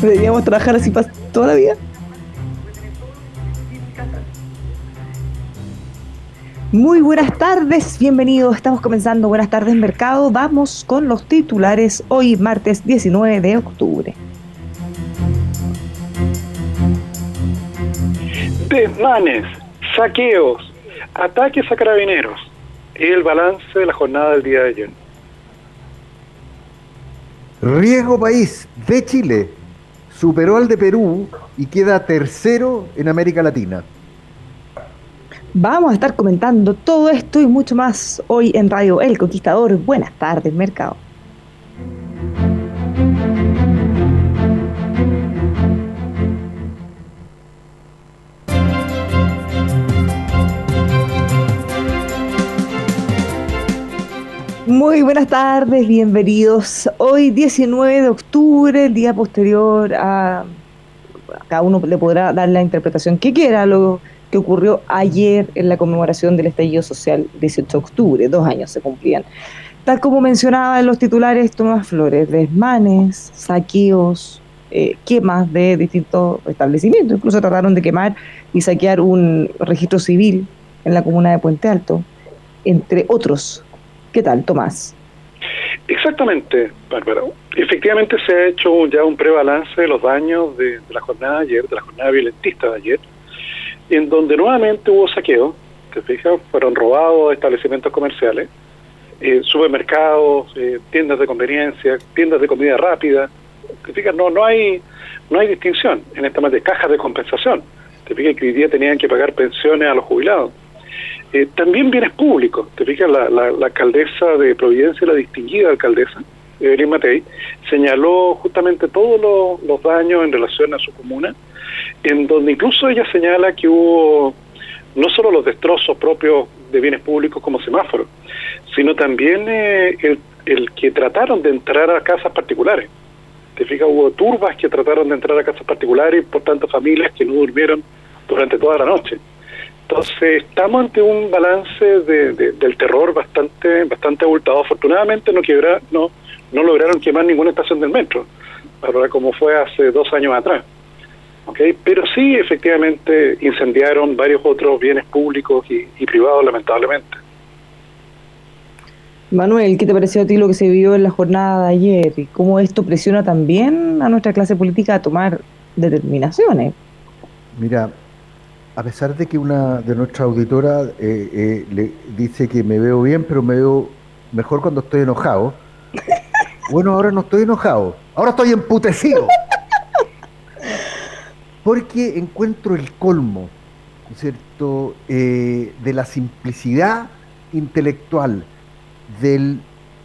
Deberíamos trabajar así para toda la vida. Muy buenas tardes, bienvenidos. Estamos comenzando Buenas tardes Mercado. Vamos con los titulares hoy martes 19 de octubre. Desmanes, saqueos, ataques a carabineros. El balance de la jornada del día de ayer. Riesgo País de Chile superó al de Perú y queda tercero en América Latina. Vamos a estar comentando todo esto y mucho más hoy en Radio El Conquistador. Buenas tardes, mercado. Muy buenas tardes, bienvenidos. Hoy 19 de octubre, el día posterior a... Cada uno le podrá dar la interpretación que quiera lo que ocurrió ayer en la conmemoración del estallido social 18 de octubre, dos años se cumplían. Tal como mencionaba en los titulares Tomás Flores, desmanes, saqueos, eh, quemas de distintos establecimientos, incluso trataron de quemar y saquear un registro civil en la comuna de Puente Alto, entre otros ¿Qué tal, Tomás? Exactamente, Bárbara. Efectivamente se ha hecho ya un prebalance de los daños de, la jornada de ayer, de la jornada violentista de ayer, en donde nuevamente hubo saqueo, te fijas, fueron robados establecimientos comerciales, eh, supermercados, eh, tiendas de conveniencia, tiendas de comida rápida, te fijas, no, no hay no hay distinción en esta de cajas de compensación. Te fijas que hoy día tenían que pagar pensiones a los jubilados eh, también bienes públicos. Te fijas, la, la, alcaldesa de Providencia, la distinguida alcaldesa, Evelyn Matei, señaló justamente todos los, daños en relación a su comuna, en donde incluso ella señala que hubo no solo los destrozos propios de bienes públicos como semáforos, sino también eh, el, el que trataron de entrar a casas particulares. Te fijas, hubo turbas que trataron de entrar a casas particulares y por tanto familias que no durmieron durante toda la noche. Entonces, estamos ante un balance de, del terror bastante bastante abultado. Afortunadamente no, quiebra, no, no lograron quemar ninguna estación del metro, ahora como fue hace dos años atrás. ¿Okay? Pero sí, efectivamente, incendiaron varios otros bienes públicos y, privados, lamentablemente. Manuel, ¿qué te pareció a ti lo que se vio en la jornada de ayer? ¿Y cómo esto presiona también a nuestra clase política a tomar determinaciones? Mira, a pesar de que una de nuestras auditoras eh, eh, le dice que me veo bien, pero me veo mejor cuando estoy enojado. Bueno, ahora no estoy enojado, ahora estoy emputecido. Porque encuentro el colmo, cierto?, eh, de la simplicidad intelectual, del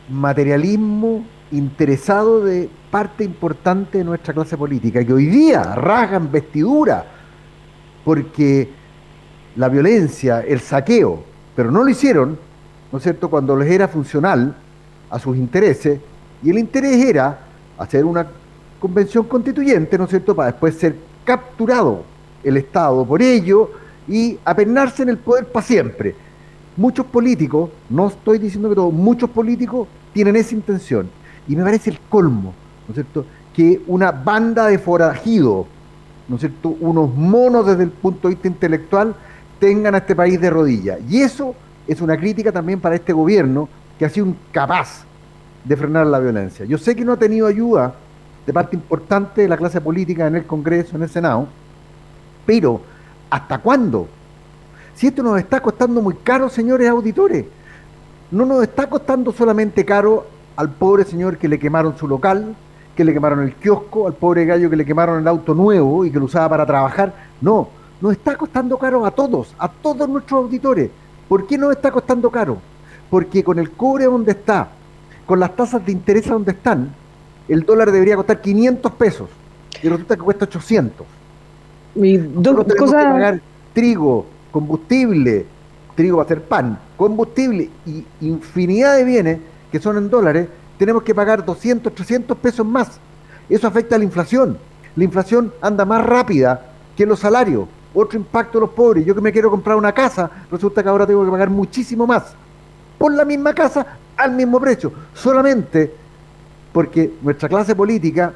materialismo interesado de parte importante de nuestra clase política, que hoy día rasgan vestidura porque la violencia, el saqueo, pero no lo hicieron, ¿no es cierto?, cuando les era funcional a sus intereses, y el interés era hacer una convención constituyente, ¿no es cierto?, para después ser capturado el Estado por ello y apernarse en el poder para siempre. Muchos políticos, no estoy diciendo que todos, muchos políticos tienen esa intención. Y me parece el colmo, ¿no es cierto?, que una banda de forajidos ¿no es cierto?, unos monos desde el punto de vista intelectual tengan a este país de rodillas. Y eso es una crítica también para este gobierno que ha sido incapaz de frenar la violencia. Yo sé que no ha tenido ayuda de parte importante de la clase política en el Congreso, en el Senado, pero ¿hasta cuándo? Si esto nos está costando muy caro, señores auditores, no nos está costando solamente caro al pobre señor que le quemaron su local, que le quemaron el kiosco, al pobre gallo que le quemaron el auto nuevo y que lo usaba para trabajar. No, nos está costando caro a todos, a todos nuestros auditores. ¿Por qué nos está costando caro? Porque con el cobre donde está, con las tasas de interés donde están, el dólar debería costar 500 pesos y resulta que cuesta 800. Y dos tenemos cosas... que pagar trigo, combustible, trigo va a ser pan, combustible y infinidad de bienes que son en dólares, tenemos que pagar 200, 300 pesos más. Eso afecta a la inflación. La inflación anda más rápida que los salarios. Otro impacto a los pobres. Yo que me quiero comprar una casa, resulta que ahora tengo que pagar muchísimo más. Por la misma casa, al mismo precio. Solamente porque nuestra clase política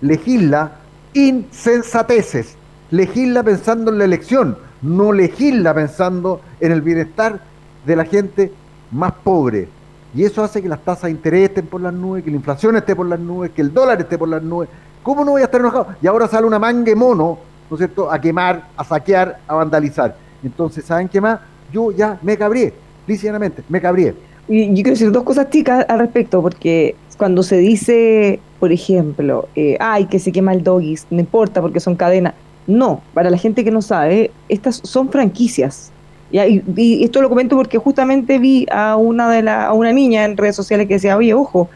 legisla insensateces. Legisla pensando en la elección, no legisla pensando en el bienestar de la gente más pobre. Y eso hace que las tasas de interés estén por las nubes, que la inflación esté por las nubes, que el dólar esté por las nubes. ¿Cómo no voy a estar enojado? Y ahora sale una mangue mono, ¿no es cierto?, a quemar, a saquear, a vandalizar. Entonces, ¿saben qué más? Yo ya me cabrié, lícitamente, me cabrié. Y yo quiero decir dos cosas chicas al respecto, porque cuando se dice, por ejemplo, eh, ay, que se quema el doggies, no importa porque son cadenas. No, para la gente que no sabe, estas son franquicias. Y, y, esto lo comento porque justamente vi a una de la, a una niña en redes sociales que decía, oye, ojo,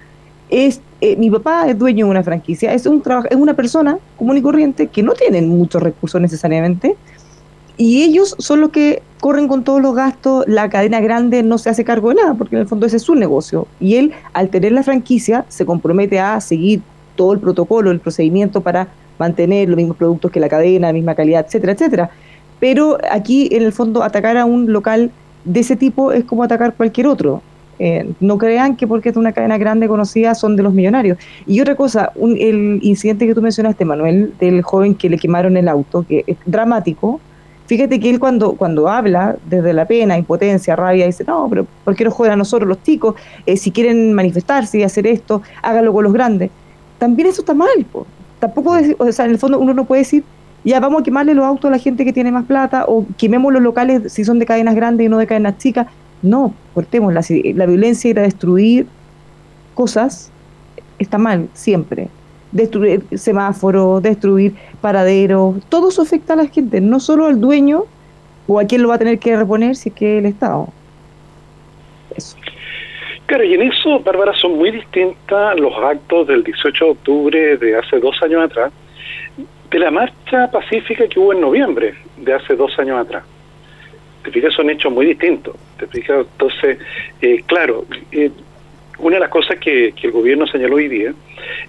es, eh, mi papá es dueño de una franquicia, es, un es una persona común y corriente que no tienen muchos recursos necesariamente, y ellos son los que corren con todos los gastos, la cadena grande no se hace cargo de nada, porque en el fondo ese es su negocio. Y él, al tener la franquicia, se compromete a seguir todo el protocolo, el procedimiento para mantener los mismos productos que la cadena, la misma calidad, etcétera, etcétera. Pero aquí, en el fondo, atacar a un local de ese tipo es como atacar cualquier otro. Eh, no crean que porque es una cadena grande conocida son de los millonarios. Y otra cosa, un, el incidente que tú mencionaste, Manuel, del joven que le quemaron el auto, que es dramático, Fíjate que él cuando, cuando habla desde la pena, impotencia, rabia, dice, no, pero ¿por qué nos a nosotros los chicos? Eh, si quieren manifestarse y hacer esto, hágalo con los grandes. También eso está mal. Po. Tampoco, o sea, en el fondo uno no puede decir, ya vamos a quemarle los autos a la gente que tiene más plata o quememos los locales si son de cadenas grandes y no de cadenas chicas. No, cortemos la, la violencia ir a destruir cosas está mal siempre destruir semáforos, destruir paraderos, todo eso afecta a la gente, no solo al dueño o a quien lo va a tener que reponer si es que el Estado. Eso. Claro, y en eso, Bárbara, son muy distintas los actos del 18 de octubre de hace dos años atrás, de la marcha pacífica que hubo en noviembre de hace dos años atrás. Te fijas, son hechos muy distintos. Te fijas, entonces, eh, claro, eh, una de las cosas que, el gobierno señaló hoy día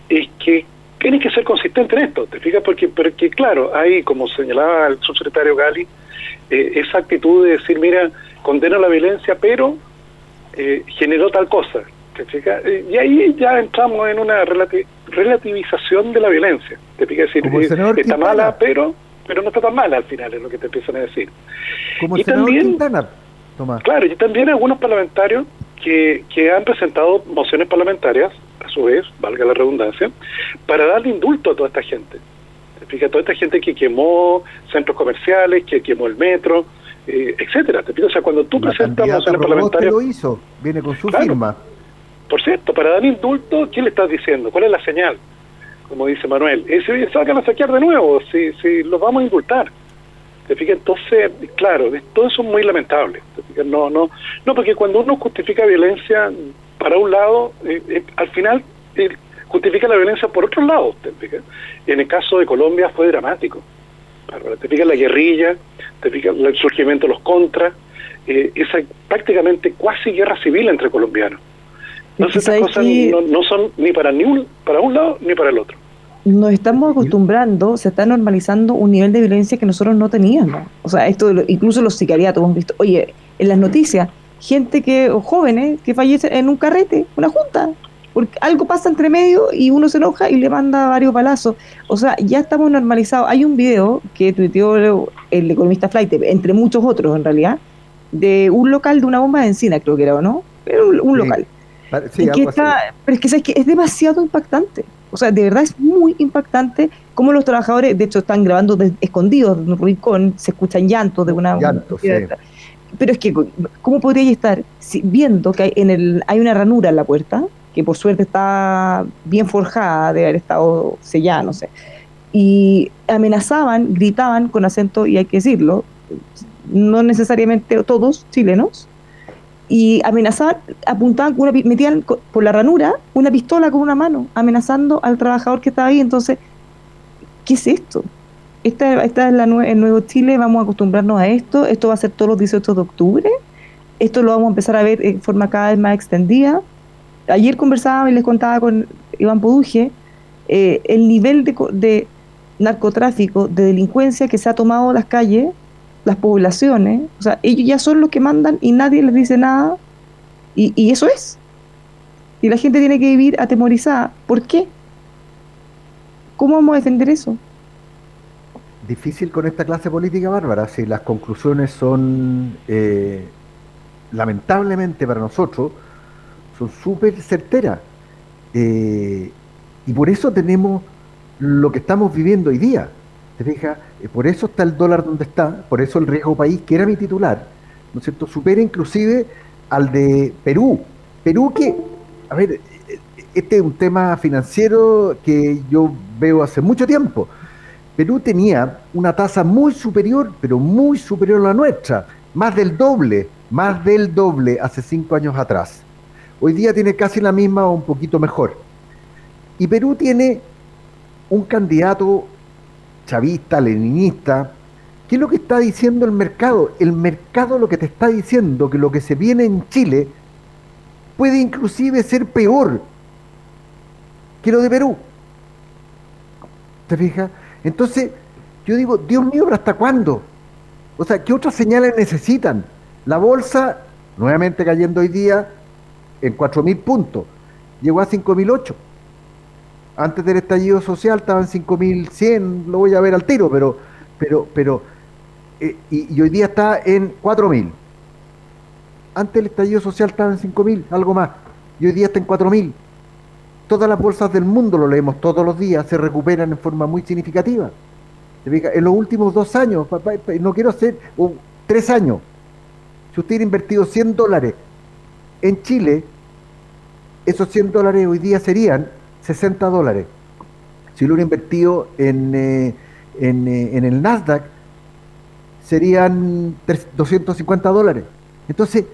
es que tiene que ser consistente en esto, ¿te fijas? Porque, porque claro, hay, como señalaba el subsecretario Gali, eh, esa actitud de decir, mira, condena la violencia, pero generó tal cosa, ¿te fijas? Eh, y ahí ya entramos en una relativización de la violencia, ¿te fijas? decir, está mala, pero pero no está tan mala al final, es lo que te empiezan a decir. Como y también, Claro, y también algunos parlamentarios que, que han presentado mociones parlamentarias, a su vez, valga la redundancia, para darle indulto a toda esta gente. Te toda esta gente que quemó centros comerciales, que quemó el metro, eh, etcétera. Te o sea, cuando tú presentas mociones parlamentarias. lo hizo, viene con su firma. Por cierto, para dar indulto, ¿qué le estás diciendo? ¿Cuál es la señal? Como dice Manuel, ese salgan a saquear de nuevo, si, si los vamos a indultar. Entonces, claro, todo eso es muy lamentable. No, no, no, porque cuando uno justifica violencia para un lado, eh, eh, al final eh, justifica la violencia por otro lado. En el caso de Colombia fue dramático. Te fijas la guerrilla, te fijas el surgimiento de los contras, esa prácticamente cuasi guerra civil entre colombianos. Entonces, esas cosas no, no, son ni para ni un, para un lado ni para el otro nos estamos acostumbrando, se está normalizando un nivel de violencia que nosotros no teníamos. O sea, esto incluso los sicariatos hemos visto, oye, en las noticias, gente que, jóvenes que fallecen en un carrete, una junta, porque algo pasa entre medio y uno se enoja y le manda varios balazos. O sea, ya estamos normalizados. Hay un video que tuiteó el economista Flight, entre muchos otros en realidad, de un local de una bomba de encina, creo que era, ¿o no? Pero un, local. Sí, que está, pero es que, ¿sabes que es demasiado impactante. O sea, de verdad es muy impactante cómo los trabajadores, de hecho, están grabando escondidos en un rincón, se escuchan llantos de una... Llanto, Pero es que, ¿cómo podría estar viendo que hay, en el, hay una ranura en la puerta? que por suerte está bien forjada de haber estado sellada, no sé. Y amenazaban, gritaban con acento, y hay que decirlo, no necesariamente todos chilenos, y amenazaban, apuntaban, una, metían por la ranura una pistola con una mano, amenazando al trabajador que estaba ahí. Entonces, ¿qué es esto? Esta, esta es la el nuevo Chile, vamos a acostumbrarnos a esto, esto va a ser todos los 18 de octubre, esto lo vamos a empezar a ver en forma cada vez más extendida ayer conversaba y les contaba con Iván Poduje eh, el nivel de, narcotráfico, de delincuencia que se ha tomado las calles, las poblaciones, o sea, ellos ya son los que mandan y nadie les dice nada, y, y eso es. Y la gente tiene que vivir atemorizada. ¿Por qué? ¿Cómo vamos a defender eso? Difícil con esta clase política bárbara, si las conclusiones son, eh, lamentablemente para nosotros, son súper certeras. Eh, y por eso tenemos lo que estamos viviendo hoy día. ¿Te fijas? Por eso está el dólar donde está, por eso el riesgo país, que era mi titular, ¿no es cierto? Supera inclusive al de Perú. Perú que, a ver, este es un tema financiero que yo veo hace mucho tiempo. Perú tenía una tasa muy superior, pero muy superior a la nuestra, más del doble, más del doble hace cinco años atrás. Hoy día tiene casi la misma o un poquito mejor. Y Perú tiene un candidato chavista, leninista. ¿Qué es lo que está diciendo el mercado? El mercado lo que te está diciendo que lo que se viene en Chile puede inclusive ser peor que lo de Perú. ¿Te fijas? Entonces, yo digo, Dios mío, ¿pero hasta cuándo? O sea, ¿qué otras señales necesitan? La bolsa, nuevamente cayendo hoy día, en 4.000 puntos. Llegó a 5.008. Antes del estallido social estaba en 5.100, lo voy a ver al tiro, pero, pero, pero, eh, y, hoy día está en 4.000. Antes del estallido social estaba en 5.000, algo más, y hoy día está en 4.000. Todas las bolsas del mundo, lo leemos todos los días, se recuperan en forma muy significativa. En los últimos dos años, no quiero hacer, tres años, si usted hubiera invertido 100 dólares en Chile, esos 100 dólares hoy día serían 60 dólares. Si lo hubiera invertido en, eh, en, eh, en el Nasdaq, serían 250 dólares. Entonces,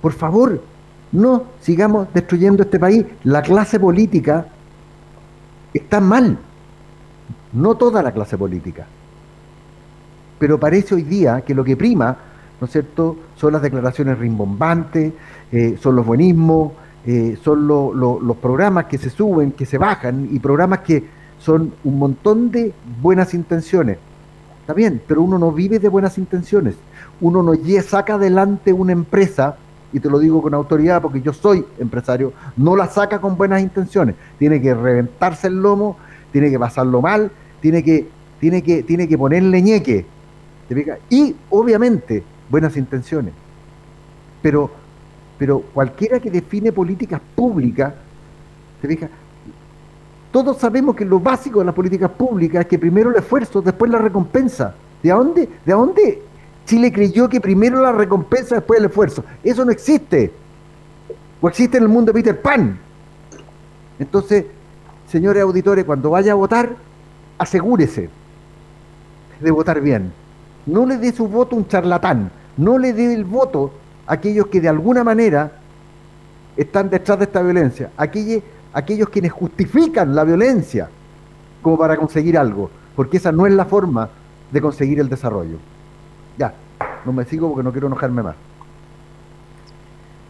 por favor, no sigamos destruyendo este país. La clase política está mal. No toda la clase política. Pero parece hoy día que lo que prima, ¿no es cierto?, son las declaraciones rimbombantes, eh, son los buenismos, eh, son los programas que se suben, que se bajan, y programas que son un montón de buenas intenciones. Está bien, pero uno no vive de buenas intenciones. Uno no saca adelante una empresa, y te lo digo con autoridad porque yo soy empresario, no la saca con buenas intenciones. Tiene que reventarse el lomo, tiene que pasarlo mal, tiene que, tiene que, tiene que ponerle ñeque. Y obviamente, buenas intenciones. Pero pero cualquiera que define políticas públicas, se fija, todos sabemos que lo básico de las políticas públicas es que primero el esfuerzo, después la recompensa. ¿De dónde, de dónde Chile creyó que primero la recompensa, después el esfuerzo? Eso no existe. O existe en el mundo de Peter Pan. Entonces, señores auditores, cuando vaya a votar, asegúrese de votar bien. No le dé su voto a un charlatán. No le dé el voto aquellos que de alguna manera están detrás de esta violencia, aquellos, aquellos quienes justifican la violencia como para conseguir algo, porque esa no es la forma de conseguir el desarrollo. Ya, no me sigo porque no quiero enojarme más.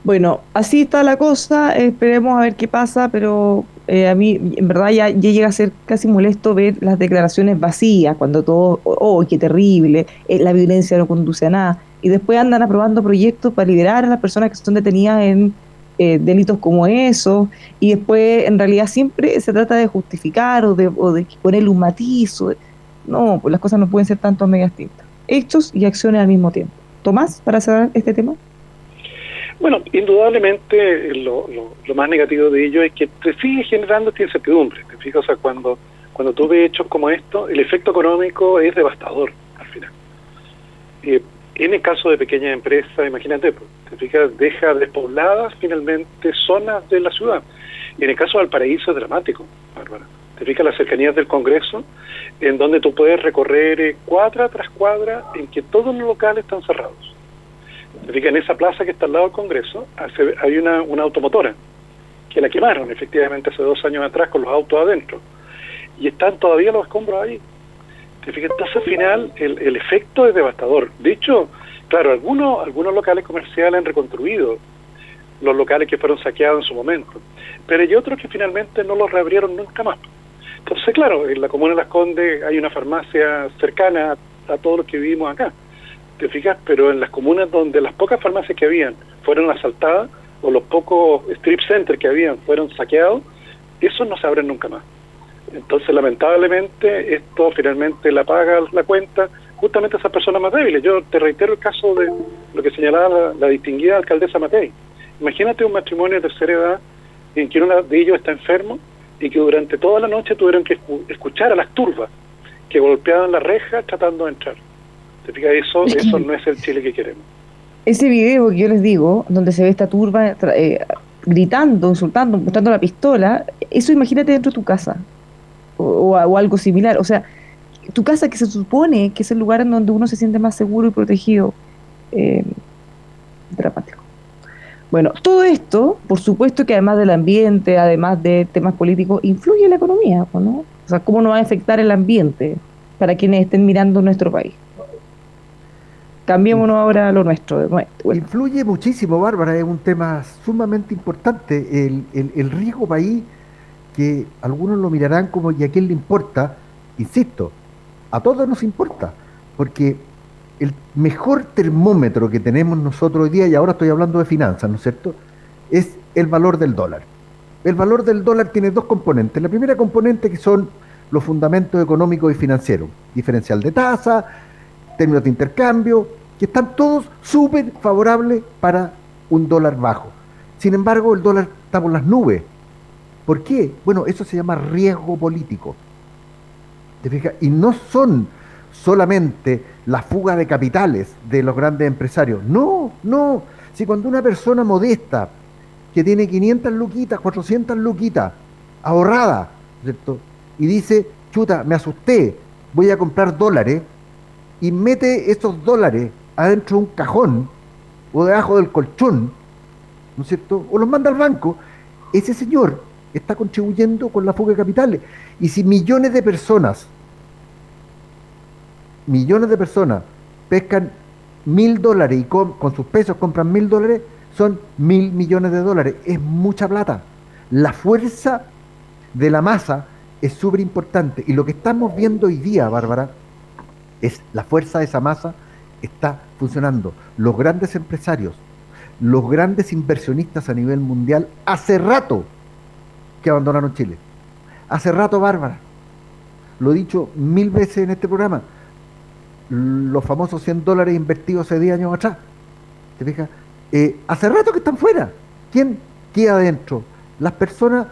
Bueno, así está la cosa, esperemos a ver qué pasa, pero eh, a mí en verdad ya, llega a ser casi molesto ver las declaraciones vacías, cuando todo, oh, qué terrible, eh, la violencia no conduce a nada y después andan aprobando proyectos para liberar a las personas que son detenidas en eh, delitos como eso, y después en realidad siempre se trata de justificar o de, o de ponerle un matiz. no, pues las cosas no pueden ser tanto a medias tintas. Hechos y acciones al mismo tiempo. Tomás, para cerrar este tema. Bueno, indudablemente lo, lo, más negativo de ello es que te sigue generando esta incertidumbre. Te fijas, o sea, cuando, cuando tú ves hechos como esto, el efecto económico es devastador al final. Eh, en el caso de pequeñas empresas, imagínate, pues, te fijas, deja despobladas finalmente zonas de la ciudad. Y en el caso de Valparaíso es dramático, Bárbara. Te fijas las cercanías del Congreso, en donde tú puedes recorrer eh, cuadra tras cuadra en que todos los locales están cerrados. Te fijas, en esa plaza que está al lado del Congreso hay una, una automotora, que la quemaron efectivamente hace dos años atrás con los autos adentro. Y están todavía los escombros ahí. Entonces al final el, el efecto es devastador. De hecho, claro, algunos, algunos locales comerciales han reconstruido los locales que fueron saqueados en su momento, pero hay otros que finalmente no los reabrieron nunca más. Entonces, claro, en la comuna de Las Condes hay una farmacia cercana a, todos los que vivimos acá, ¿te fijas? Pero en las comunas donde las pocas farmacias que habían fueron asaltadas, o los pocos strip centers que habían fueron saqueados, esos no se abren nunca más. Entonces, lamentablemente, esto finalmente la paga la cuenta justamente a esas personas más débiles. Yo te reitero el caso de lo que señalaba la, distinguida alcaldesa Matei. Imagínate un matrimonio de tercera edad en que uno de ellos está enfermo y que durante toda la noche tuvieron que escuchar a las turbas que golpeaban la reja tratando de entrar. ¿Te fijas? Eso, eso no es el Chile que queremos. Ese video que yo les digo, donde se ve esta turba eh, gritando, insultando, mostrando la pistola, eso imagínate dentro de tu casa o, algo similar. O sea, tu casa que se supone que es el lugar en donde uno se siente más seguro y protegido. Eh, dramático. Bueno, todo esto, por supuesto que además del ambiente, además de temas políticos, influye en la economía, ¿no? O sea, ¿cómo nos va a afectar el ambiente para quienes estén mirando nuestro país? Cambiémonos ahora a lo nuestro. Influye muchísimo, Bárbara, es un tema sumamente importante. El, el, el riesgo país que algunos lo mirarán como y a quién le importa, insisto, a todos nos importa, porque el mejor termómetro que tenemos nosotros hoy día, y ahora estoy hablando de finanzas, ¿no es cierto?, es el valor del dólar. El valor del dólar tiene dos componentes. La primera componente que son los fundamentos económicos y financieros, diferencial de tasa, términos de intercambio, que están todos súper favorables para un dólar bajo. Sin embargo, el dólar está por las nubes ¿Por qué? Bueno, eso se llama riesgo político. ¿Te fijas? Y no son solamente la fuga de capitales de los grandes empresarios. No, no. Si cuando una persona modesta que tiene 500 luquitas, 400 luquitas ahorrada, ¿cierto? Y dice, chuta, me asusté, voy a comprar dólares, y mete esos dólares adentro de un cajón o debajo del colchón, ¿no es cierto? O los manda al banco, ese señor está contribuyendo con la fuga de capitales. Y si millones de personas, millones de personas pescan mil dólares y con, sus pesos compran mil dólares, son mil millones de dólares. Es mucha plata. La fuerza de la masa es súper importante. Y lo que estamos viendo hoy día, Bárbara, es la fuerza de esa masa está funcionando. Los grandes empresarios, los grandes inversionistas a nivel mundial, hace rato que abandonaron Chile. Hace rato, Bárbara, lo he dicho mil veces en este programa, los famosos 100 dólares invertidos hace 10 años atrás, ¿te fijas? Eh, hace rato que están fuera. ¿Quién queda adentro? Las personas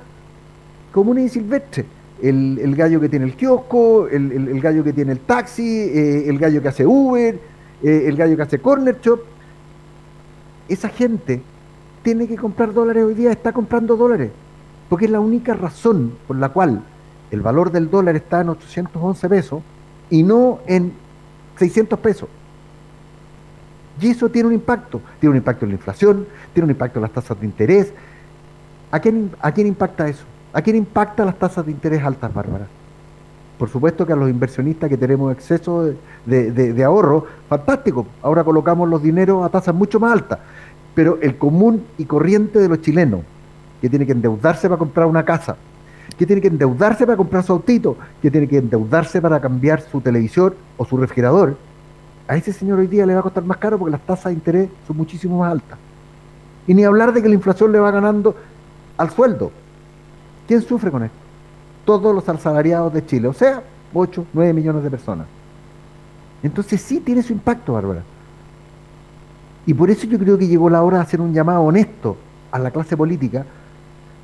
comunes y silvestres. El, gallo que tiene el kiosco, el, gallo que tiene el taxi, eh, el gallo que hace Uber, eh, el gallo que hace corner shop. Esa gente tiene que comprar dólares hoy día, está comprando dólares porque es la única razón por la cual el valor del dólar está en 811 pesos y no en 600 pesos. Y eso tiene un impacto. Tiene un impacto en la inflación, tiene un impacto en las tasas de interés. ¿A quién, impacta eso? ¿A quién impacta las tasas de interés altas, Bárbara? Por supuesto que a los inversionistas que tenemos exceso de, de ahorro, fantástico. Ahora colocamos los dineros a tasas mucho más altas. Pero el común y corriente de los chilenos, que tiene que endeudarse para comprar una casa, que tiene que endeudarse para comprar su autito, que tiene que endeudarse para cambiar su televisor o su refrigerador, a ese señor hoy día le va a costar más caro porque las tasas de interés son muchísimo más altas. Y ni hablar de que la inflación le va ganando al sueldo. ¿Quién sufre con esto? Todos los asalariados de Chile, o sea, 8, 9 millones de personas. Entonces sí tiene su impacto, Bárbara. Y por eso yo creo que llegó la hora de hacer un llamado honesto a la clase política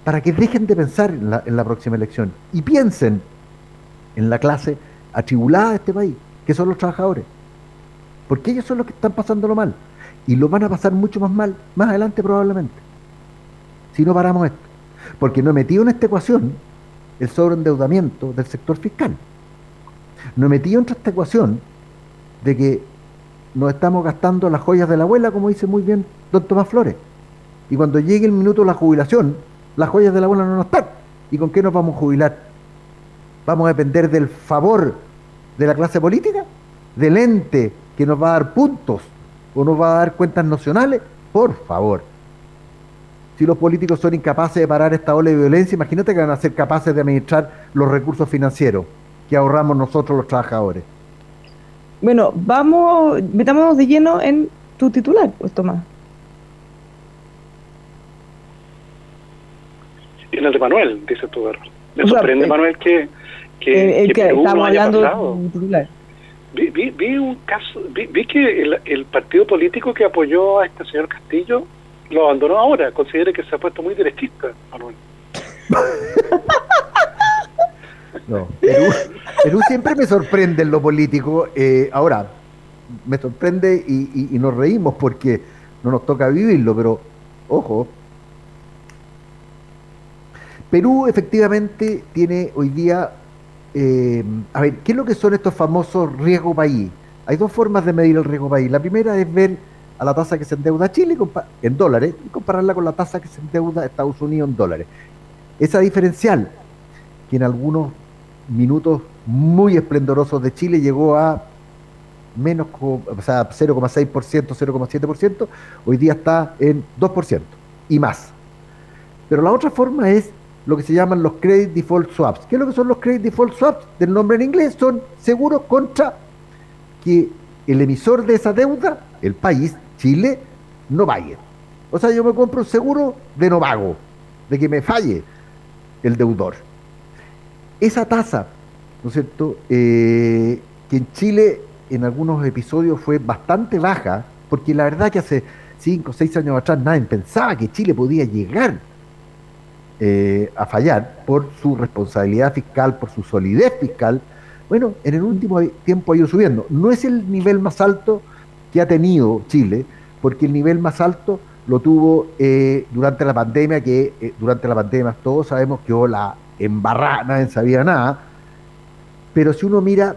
para que dejen de pensar en la, próxima elección y piensen en la clase atribulada de este país, que son los trabajadores. Porque ellos son los que están pasándolo mal. Y lo van a pasar mucho más mal más adelante probablemente. Si no paramos esto. Porque no he metido en esta ecuación el sobreendeudamiento del sector fiscal. No he metido en esta ecuación de que nos estamos gastando las joyas de la abuela, como dice muy bien don Tomás Flores. Y cuando llegue el minuto de la jubilación, las joyas de la abuela no nos están. ¿Y con qué nos vamos a jubilar? ¿Vamos a depender del favor de la clase política? ¿Del ente que nos va a dar puntos o nos va a dar cuentas nacionales? Por favor. Si los políticos son incapaces de parar esta ola de violencia, imagínate que van a ser capaces de administrar los recursos financieros que ahorramos nosotros los trabajadores. Bueno, vamos, metámonos de lleno en tu titular, pues Tomás. En el de Manuel, dice tu Me sorprende, Manuel, que, que, el, que, estamos hablando de titular. Vi, vi, vi, un caso, vi, vi que el, el, partido político que apoyó a este señor Castillo lo abandonó ahora. Considere que se ha puesto muy derechista, Manuel. No, Perú, siempre me sorprende en lo político. Eh, ahora, me sorprende y, nos reímos porque no nos toca vivirlo, pero ojo. Perú efectivamente tiene hoy día, eh, a ver, ¿qué es lo que son estos famosos riesgo país? Hay dos formas de medir el riesgo país. La primera es ver a la tasa que se endeuda Chile en dólares y compararla con la tasa que se endeuda Estados Unidos en dólares. Esa diferencial, que en algunos minutos muy esplendorosos de Chile llegó a menos, o sea, 0,6%, 0,7%, hoy día está en 2% y más. Pero la otra forma es lo que se llaman los credit default swaps. ¿Qué es lo que son los credit default swaps? Del nombre en inglés son seguros contra que el emisor de esa deuda, el país, Chile, no pague. O sea, yo me compro un seguro de no pago, de que me falle el deudor esa tasa, ¿no es cierto?, eh, que en Chile en algunos episodios fue bastante baja, porque la verdad que hace cinco o seis años atrás nadie pensaba que Chile podía llegar eh, a fallar por su responsabilidad fiscal, por su solidez fiscal. Bueno, en el último tiempo ha ido subiendo. No es el nivel más alto que ha tenido Chile, porque el nivel más alto lo tuvo eh, durante la pandemia, que durante la pandemia todos sabemos que hubo la embarrada, nadie sabía nada. Pero si uno mira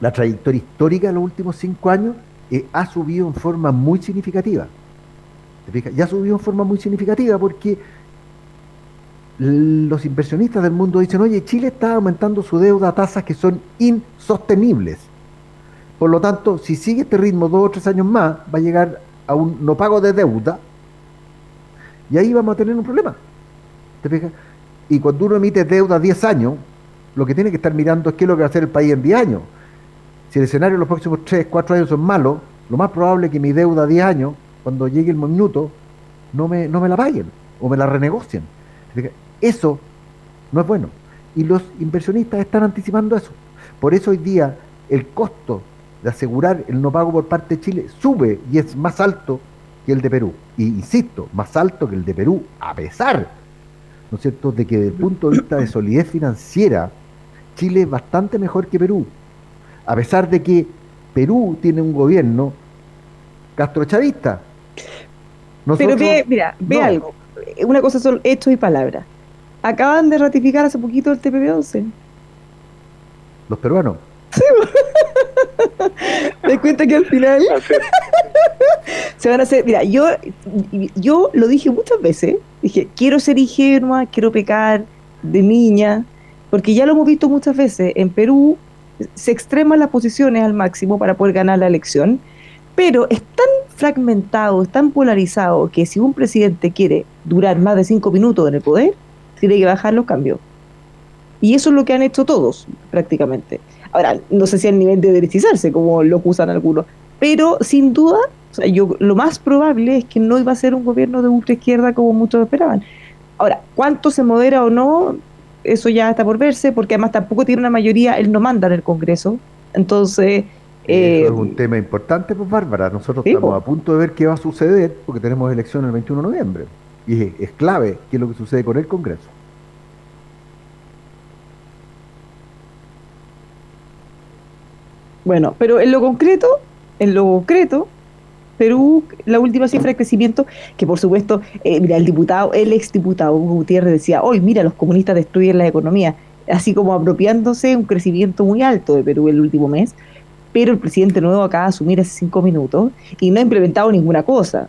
la trayectoria histórica de los últimos cinco años, eh, ha subido en forma muy significativa. Ya ha subido en forma muy significativa porque los inversionistas del mundo dicen, oye, Chile está aumentando su deuda a tasas que son insostenibles. Por lo tanto, si sigue este ritmo dos o tres años más, va a llegar a un no pago de deuda y ahí vamos a tener un problema. ¿Te? Y cuando uno emite deuda a 10 años, lo que tiene que estar mirando es qué es lo que va a hacer el país en 10 años. Si el escenario en los próximos 3, 4 años son malos, lo más probable es que mi deuda a 10 años, cuando llegue el minuto, no me, no me la paguen o me la renegocien. Eso no es bueno. Y los inversionistas están anticipando eso. Por eso hoy día el costo de asegurar el no pago por parte de Chile sube y es más alto que el de Perú. Y insisto, más alto que el de Perú, a pesar ¿no es cierto?, de que desde el punto de vista de solidez financiera, Chile es bastante mejor que Perú, a pesar de que Perú tiene un gobierno castrochavista. Pero ve, mira, ve algo, una cosa son hechos y palabras. Acaban de ratificar hace poquito el TPP-11. Los peruanos. ¿Te das cuenta que al final se van a hacer? Mira, yo, yo lo dije muchas veces. Dije, quiero ser ingenua, quiero pecar de niña, porque ya lo hemos visto muchas veces. En Perú se extreman las posiciones al máximo para poder ganar la elección, pero es tan fragmentado, es tan polarizado que si un presidente quiere durar más de cinco minutos en el poder, tiene que bajar los cambios. Y eso es lo que han hecho todos, prácticamente. Ahora, no sé si al nivel de derechizarse, como lo acusan algunos, pero sin duda sea, yo, lo más probable es que no iba a ser un gobierno de ultra izquierda como muchos esperaban. Ahora, ¿cuánto se modera o no? Eso ya está por verse, porque además tampoco tiene una mayoría, él no manda en el Congreso. Entonces... Eh, es un tema importante, pues Bárbara. Nosotros estamos a punto de ver qué va a suceder, porque tenemos elecciones el 21 de noviembre. Y es, clave qué es lo que sucede con el Congreso. Bueno, pero en lo concreto, en lo concreto, Perú, la última cifra de crecimiento, que por supuesto, eh, mira, el diputado, el exdiputado Gutiérrez decía, hoy mira, los comunistas destruyen la economía, así como apropiándose un crecimiento muy alto de Perú el último mes, pero el presidente nuevo acaba de asumir hace cinco minutos y no ha implementado ninguna cosa.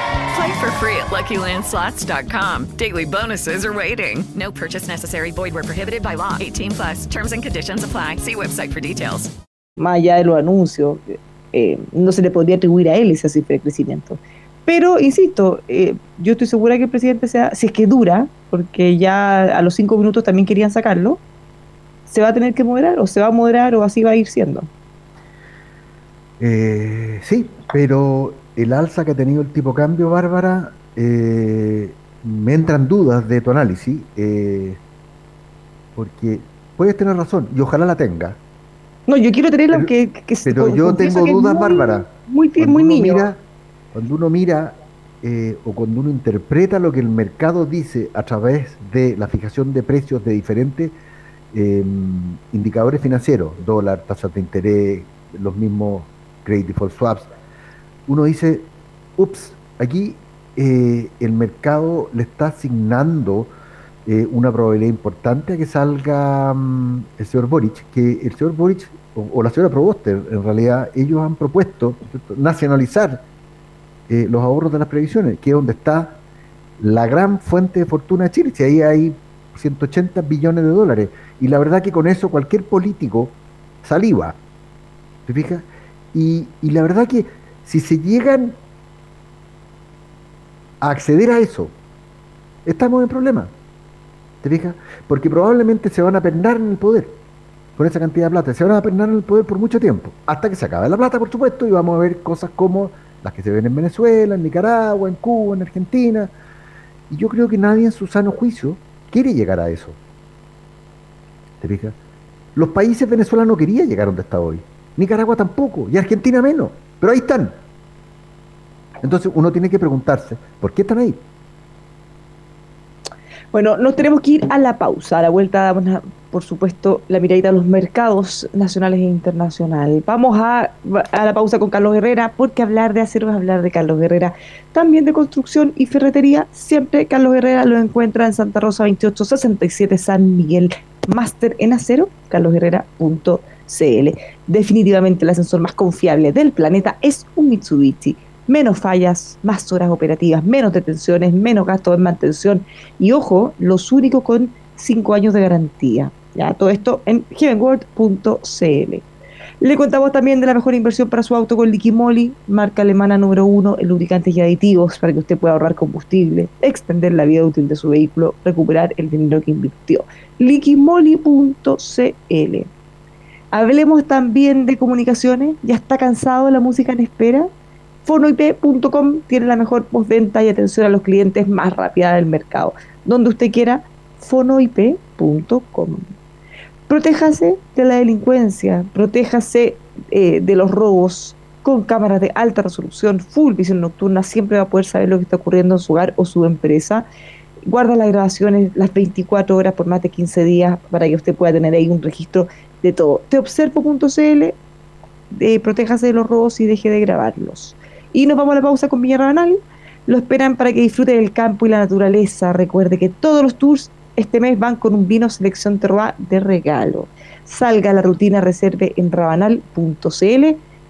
Play for free at LuckyLandSlots.com. Daily bonuses are waiting. No purchase necessary. Void where prohibited by law. 18 plus. Terms and conditions apply. See website for details. Más allá de los anuncios, eh, no se le podría atribuir a él esa cifra de crecimiento. Pero, insisto, eh, yo estoy segura que el presidente sea, si es que dura, porque ya a los cinco minutos también querían sacarlo, se va a tener que moderar, o se va a moderar, o así va a ir siendo. Eh, sí, pero el alza que ha tenido el tipo cambio, Bárbara, eh, me entran dudas de tu análisis, eh, porque puedes tener razón, y ojalá la tenga. No, yo quiero tenerla que, que, Pero yo tengo dudas, Bárbara. Muy, muy niño. Mira, cuando uno mira eh, o cuando uno interpreta lo que el mercado dice a través de la fijación de precios de diferentes eh, indicadores financieros, dólar, tasas de interés, los mismos credit default swaps, uno dice, ups, aquí eh, el mercado le está asignando una probabilidad importante a que salga um, el señor Boric, que el señor Boric o, o la señora Proboster, en realidad, ellos han propuesto nacionalizar eh, los ahorros de las previsiones, que es donde está la gran fuente de fortuna de Chile. Si ahí hay 180 billones de dólares. Y la verdad que con eso cualquier político saliva. ¿Te fijas? Y, y la verdad que si se llegan a acceder a eso, estamos en problema. ¿Te fijas? Porque probablemente se van a pernar en el poder con esa cantidad de plata. Se van a pernar en el poder por mucho tiempo. Hasta que se acabe la plata, por supuesto, y vamos a ver cosas como las que se ven en Venezuela, en Nicaragua, en Cuba, en Argentina. Y yo creo que nadie en su sano juicio quiere llegar a eso. ¿Te fijas? Los países venezolanos no querían llegar donde está hoy. Nicaragua tampoco, y Argentina menos. Pero ahí están. Entonces uno tiene que preguntarse, ¿por qué están ahí? Bueno, nos tenemos que ir a la pausa. A la vuelta damos, por supuesto, la miradita a los mercados nacionales e internacionales. Vamos a, a, la pausa con Carlos Herrera, porque hablar de acero es hablar de Carlos Herrera. También de construcción y ferretería. Siempre Carlos Herrera lo encuentra en Santa Rosa 2867 San Miguel. Máster en acero, carlosherrera.cl. Definitivamente el ascensor más confiable del planeta es un Mitsubishi menos fallas, más horas operativas, menos detenciones, menos gastos en mantención y ojo, los únicos con 5 años de garantía. Ya, todo esto en heavenworld.cl. Le contamos también de la mejor inversión para su auto con Liquimoli, marca alemana número uno en lubricantes y aditivos para que usted pueda ahorrar combustible, extender la vida útil de su vehículo, recuperar el dinero que invirtió. Liquimoli.cl. Hablemos también de comunicaciones. ¿Ya está cansado la música en espera? fonoip.com tiene la mejor postventa y atención a los clientes más rápida del mercado. Donde usted quiera, fonoip.com. Protéjase de la delincuencia, protéjase eh, de los robos con cámaras de alta resolución, full visión nocturna, siempre va a poder saber lo que está ocurriendo en su hogar o su empresa. guarda las grabaciones las 24 horas por más de 15 días para que usted pueda tener ahí un registro de todo. Teobservo.cl, eh, protéjase de los robos y deje de grabarlos. Y nos vamos a la pausa con Viña Rabanal. Lo esperan para que disfrute del campo y la naturaleza. Recuerde que todos los tours este mes van con un vino selección terroir de regalo. Salga a la rutina, reserve en rabanal.cl.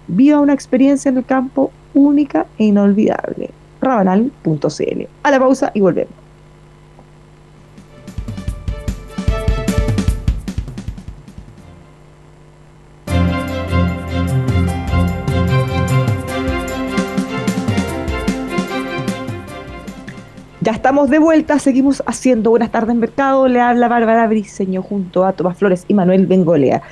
Viva una experiencia en el campo única e inolvidable. rabanal.cl. A la pausa y volvemos. Ya estamos de vuelta, seguimos haciendo Buenas tardes Mercado. Le habla Bárbara Briseño junto a Tomás Flores y Manuel Bengolea.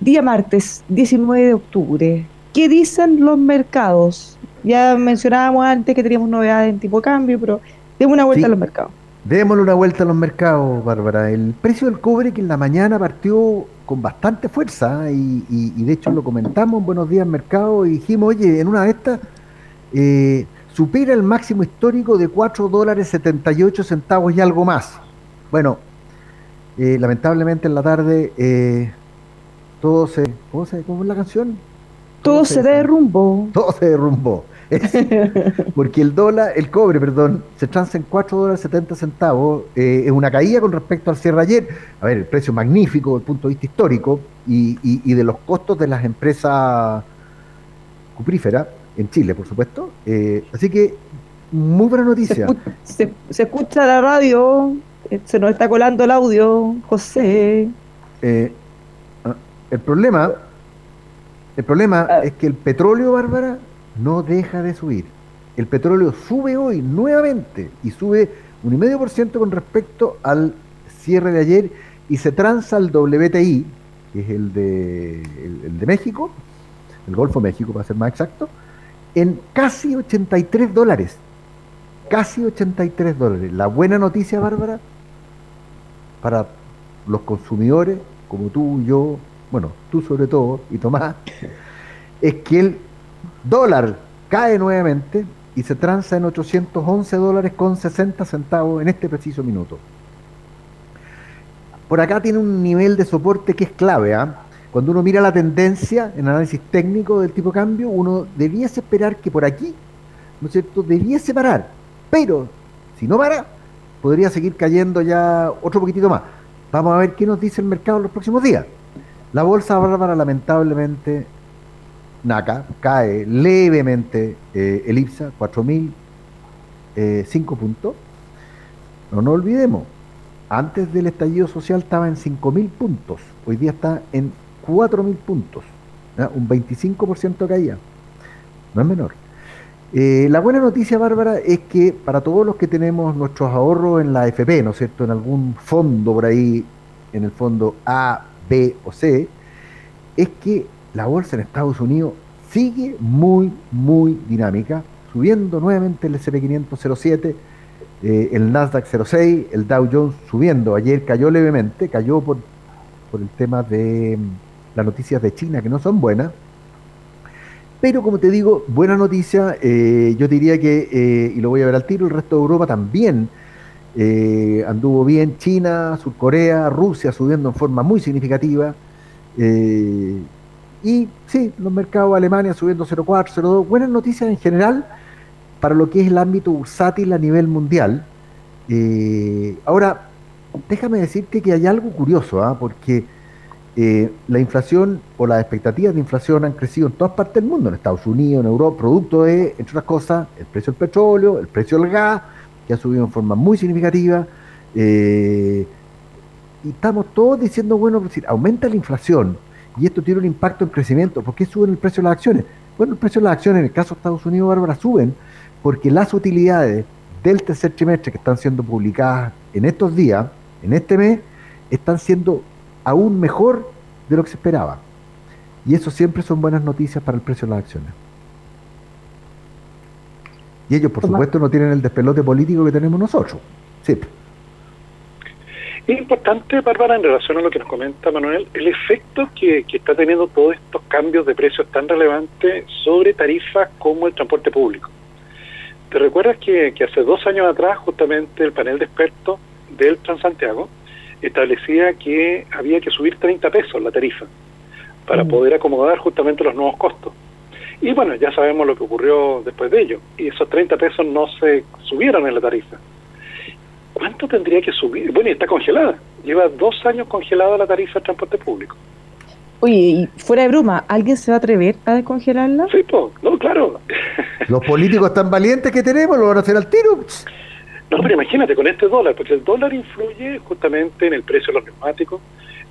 Día martes, 19 de octubre. ¿Qué dicen los mercados? Ya mencionábamos antes que teníamos novedades en tipo de cambio, pero demos una vuelta a los mercados. Démosle una vuelta a los mercados, Bárbara. El precio del cobre que en la mañana partió con bastante fuerza y, y de hecho lo comentamos en Buenos Días Mercado y dijimos, oye, en una de estas... Eh, supera el máximo histórico de 4 dólares 78 centavos y algo más. Bueno, eh, lamentablemente en la tarde eh, todo se ¿cómo, se. ¿Cómo es la canción? Todo, se, derrumbó. Todo se derrumbó. porque el dólar, el cobre, perdón, se transa en 4 dólares 70 centavos. Eh, es una caída con respecto al cierre ayer. A ver, el precio magnífico desde el punto de vista histórico y, y de los costos de las empresas cupríferas en Chile, por supuesto. Eh, así que, muy buena noticia. Se, escucha la radio, eh, se nos está colando el audio, José. Eh, ah, el problema, el problema ah. es que el petróleo, Bárbara, no deja de subir. El petróleo sube hoy nuevamente y sube un y medio por ciento con respecto al cierre de ayer y se transa al WTI, que es el de, el de México, el Golfo México para ser más exacto, en casi 83 dólares. Casi 83 dólares. La buena noticia, Bárbara, para los consumidores, como tú, yo, bueno, tú sobre todo, y Tomás, es que el dólar cae nuevamente y se transa en 811 dólares con 60 centavos en este preciso minuto. Por acá tiene un nivel de soporte que es clave, ¿ah? Cuando uno mira la tendencia en análisis técnico del tipo de cambio, uno debiese esperar que por aquí, ¿no es cierto?, debiese parar. Pero si no para, podría seguir cayendo ya otro poquitito más. Vamos a ver qué nos dice el mercado en los próximos días. La bolsa bárbara, lamentablemente, NACA, cae levemente eh, el IPSA, 4.005 eh, puntos. No nos olvidemos, antes del estallido social estaba en 5.000 puntos, hoy día está en 4.000 puntos, un 25% caída, no es menor. Eh, la buena noticia, Bárbara, es que para todos los que tenemos nuestros ahorros en la AFP, ¿no es cierto?, en algún fondo por ahí, en el fondo A, B o C, es que la bolsa en Estados Unidos sigue muy, muy dinámica, subiendo nuevamente el S&P 500 07, eh, el Nasdaq 06, el Dow Jones subiendo. Ayer cayó levemente, cayó por el tema de las noticias de China que no son buenas. Pero como te digo, buena noticia, eh, yo diría que, eh, y lo voy a ver al tiro, el resto de Europa también eh, anduvo bien, China, Surcorea, Rusia subiendo en forma muy significativa. y sí, los mercados Alemania subiendo 0,4, 0,2, buenas noticias en general para lo que es el ámbito bursátil a nivel mundial. ahora, déjame decirte que hay algo curioso, ¿ah? porque eh, la inflación o las expectativas de inflación han crecido en todas partes del mundo, en Estados Unidos, en Europa, producto de, entre otras cosas, el precio del petróleo, el precio del gas, que ha subido en forma muy significativa. Eh, y estamos todos diciendo, bueno, decir, aumenta la inflación y esto tiene un impacto en crecimiento. ¿Por qué suben el precio de las acciones? Bueno, el precio de las acciones en el caso de Estados Unidos, Bárbara, suben porque las utilidades del tercer trimestre que están siendo publicadas en estos días, en este mes, están siendo aún mejor de lo que se esperaba. Y eso siempre son buenas noticias para el precio de las acciones. Y ellos, por supuesto, no tienen el despelote político que tenemos nosotros. Sí. Es importante, Bárbara, en relación a lo que nos comenta Manuel, el efecto que, que está teniendo todos estos cambios de precios tan relevantes sobre tarifas como el transporte público. ¿Te recuerdas que, que hace dos años atrás justamente el panel de expertos del Transantiago establecía que había que subir 30 pesos la tarifa para Mm. poder acomodar justamente los nuevos costos? Y bueno, ya sabemos lo que ocurrió después de ello. Y esos 30 pesos no se subieron en la tarifa. ¿Cuánto tendría que subir? Bueno, y está congelada. Lleva dos años congelada la tarifa del transporte público. Oye, y fuera de broma, ¿alguien se va a atrever a descongelarla? Sí, pues, no, claro. Los políticos tan valientes que tenemos lo van a hacer al tiro. No, pero imagínate con este dólar, porque el dólar influye justamente en el precio de los neumáticos,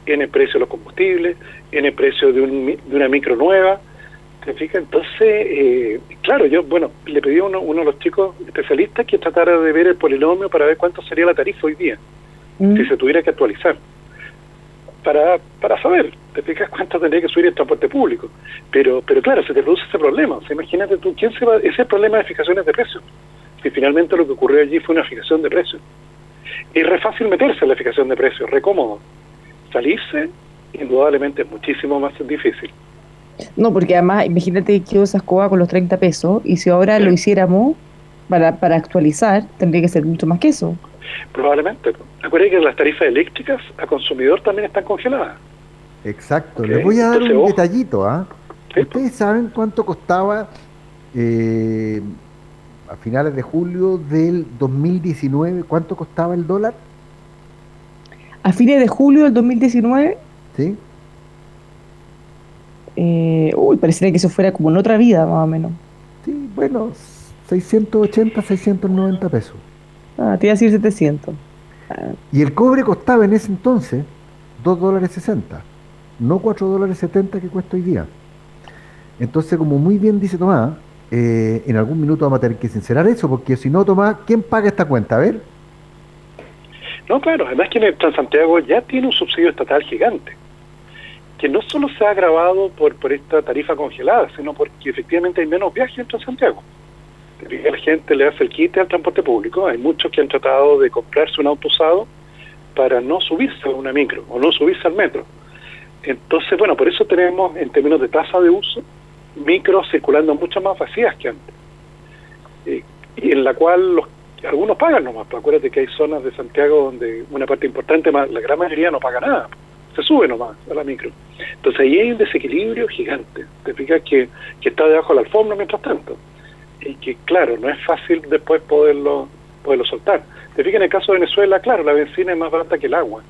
en el precio de los combustibles, en el precio de, un de una micro nueva. ¿Te fijas? Entonces, eh, claro, yo, bueno, le pedí a uno, uno de los chicos especialistas que tratara de ver el polinomio para ver cuánto sería la tarifa hoy día, Mm. si se tuviera que actualizar. Para, para saber, ¿te fijas cuánto tendría que subir el transporte público? Pero, pero claro, se te produce ese problema. O sea, imagínate tú, ¿quién se va? Ese es el problema de fijaciones de precios. Si finalmente lo que ocurrió allí fue una fijación de precios. Es re fácil meterse en la fijación de precios, re cómodo. Salirse, indudablemente, es muchísimo más difícil. No, porque además, imagínate que esa escoba con los 30 pesos y si ahora lo hiciéramos para, para actualizar, tendría que ser mucho más que eso. Probablemente. Acuérdense que las tarifas eléctricas a consumidor también están congeladas. Exacto. Les voy a dar entonces, un detallito. ¿ah? ¿Ustedes saben cuánto costaba eh, a finales de julio del 2019? ¿Cuánto costaba el dólar? A fines de julio del 2019, ¿Sí? eh, uy, parecería que eso fuera como en otra vida, más o menos. Sí, bueno, 680, 690 pesos. Ah, te iba a decir 700. Y el cobre costaba en ese entonces 2 dólares 60, no 4 dólares 70 que cuesta hoy día. Entonces, como muy bien dice Tomás, eh, en algún minuto vamos a tener que sincerar eso, porque si no, Tomás, ¿quién paga esta cuenta? A ver. No, claro, además que en el Transantiago ya tiene un subsidio estatal gigante, que no solo se ha agravado por, por esta tarifa congelada, sino porque efectivamente hay menos viajes en Transantiago. La gente le hace el quite al transporte público, hay muchos que han tratado de comprarse un auto usado para no subirse a una micro o no subirse al metro. Entonces, bueno, por eso tenemos en términos de tasa de uso micros circulando mucho más vacías que antes. Eh, y en la cual los algunos pagan nomás, pues acuérdate que hay zonas de Santiago donde una parte importante, la gran mayoría no paga nada, se sube nomás a la micro. Entonces ahí hay un desequilibrio gigante, te fijas que, que está debajo de la alfombra mientras tanto, y que claro, no es fácil después poderlo, poderlo soltar. Te fijas en el caso de Venezuela, claro, la benzina es más barata que el agua.